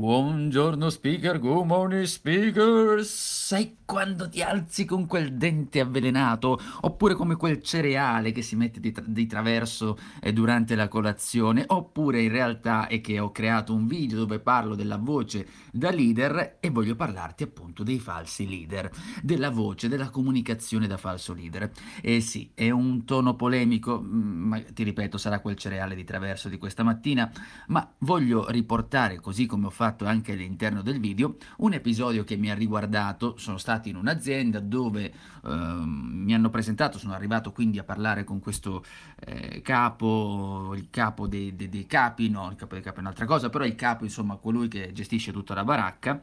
Buongiorno speaker, good morning speaker. Sai quando ti alzi con quel dente avvelenato? Oppure come quel cereale che si mette di, tra- di traverso eh, durante la colazione? Oppure in realtà è che ho creato un video dove parlo della voce da leader e voglio parlarti appunto dei falsi leader, della voce, della comunicazione da falso leader. E sì, è un tono polemico, mm, ma ti ripeto, sarà quel cereale di traverso di questa mattina, ma voglio riportare, così come ho fatto anche all'interno del video, un episodio che mi ha riguardato, sono stato in un'azienda dove eh, mi hanno presentato, sono arrivato quindi a parlare con questo eh, capo, il capo dei, dei, dei, capi, no, il capo dei capi è un'altra cosa, però il capo, insomma, colui che gestisce tutta la baracca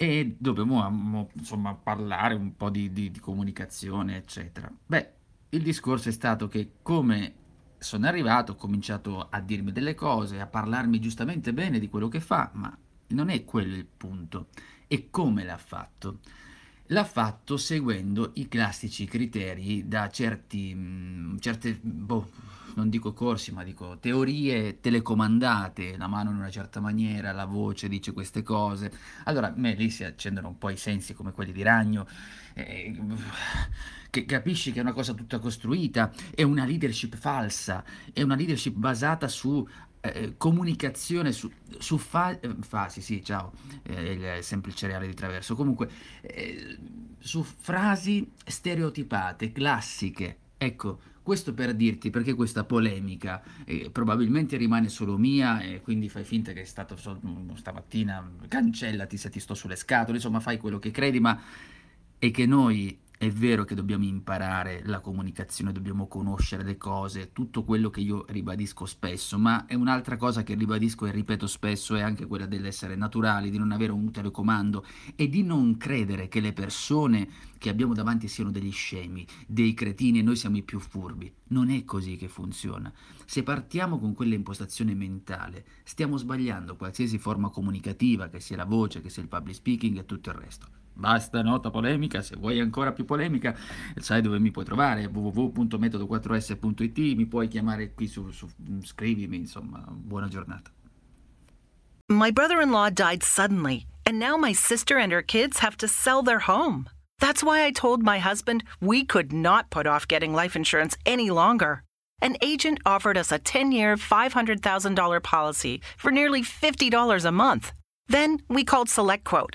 e dovevamo insomma parlare un po' di, di, di comunicazione, eccetera. Beh, il discorso è stato che come sono arrivato, ho cominciato a dirmi delle cose, a parlarmi giustamente bene di quello che fa, ma non è quello il punto. E come l'ha fatto? L'ha fatto seguendo i classici criteri da certi, mm, certe, boh, non dico corsi, ma dico teorie telecomandate, la mano in una certa maniera, la voce dice queste cose. Allora, a me lì si accendono un po' i sensi come quelli di ragno. Eh, che capisci che è una cosa tutta costruita, è una leadership falsa, è una leadership basata su eh, comunicazione su, su fa- eh, fasi, sì, ciao, eh, il cereale di traverso, comunque eh, su frasi stereotipate, classiche. Ecco, questo per dirti perché questa polemica eh, probabilmente rimane solo mia e quindi fai finta che è stato so- stamattina, cancellati se ti sto sulle scatole, insomma fai quello che credi, ma è che noi è vero che dobbiamo imparare la comunicazione, dobbiamo conoscere le cose, tutto quello che io ribadisco spesso, ma è un'altra cosa che ribadisco e ripeto spesso è anche quella dell'essere naturali, di non avere un telecomando e di non credere che le persone che abbiamo davanti siano degli scemi, dei cretini e noi siamo i più furbi. Non è così che funziona. Se partiamo con quella impostazione mentale, stiamo sbagliando qualsiasi forma comunicativa, che sia la voce, che sia il public speaking e tutto il resto. Basta nota polemica, se vuoi ancora più polemica sai dove mi puoi trovare, www.metodo4s.it, mi puoi chiamare qui su, su scrivimi, insomma, buona giornata. My brother-in-law died suddenly, and now my sister and her kids have to sell their home. That's why I told my husband we could not put off getting life insurance any longer. An agent offered us a 10-year, $500,000 policy for nearly $50 a month. Then we called SelectQuote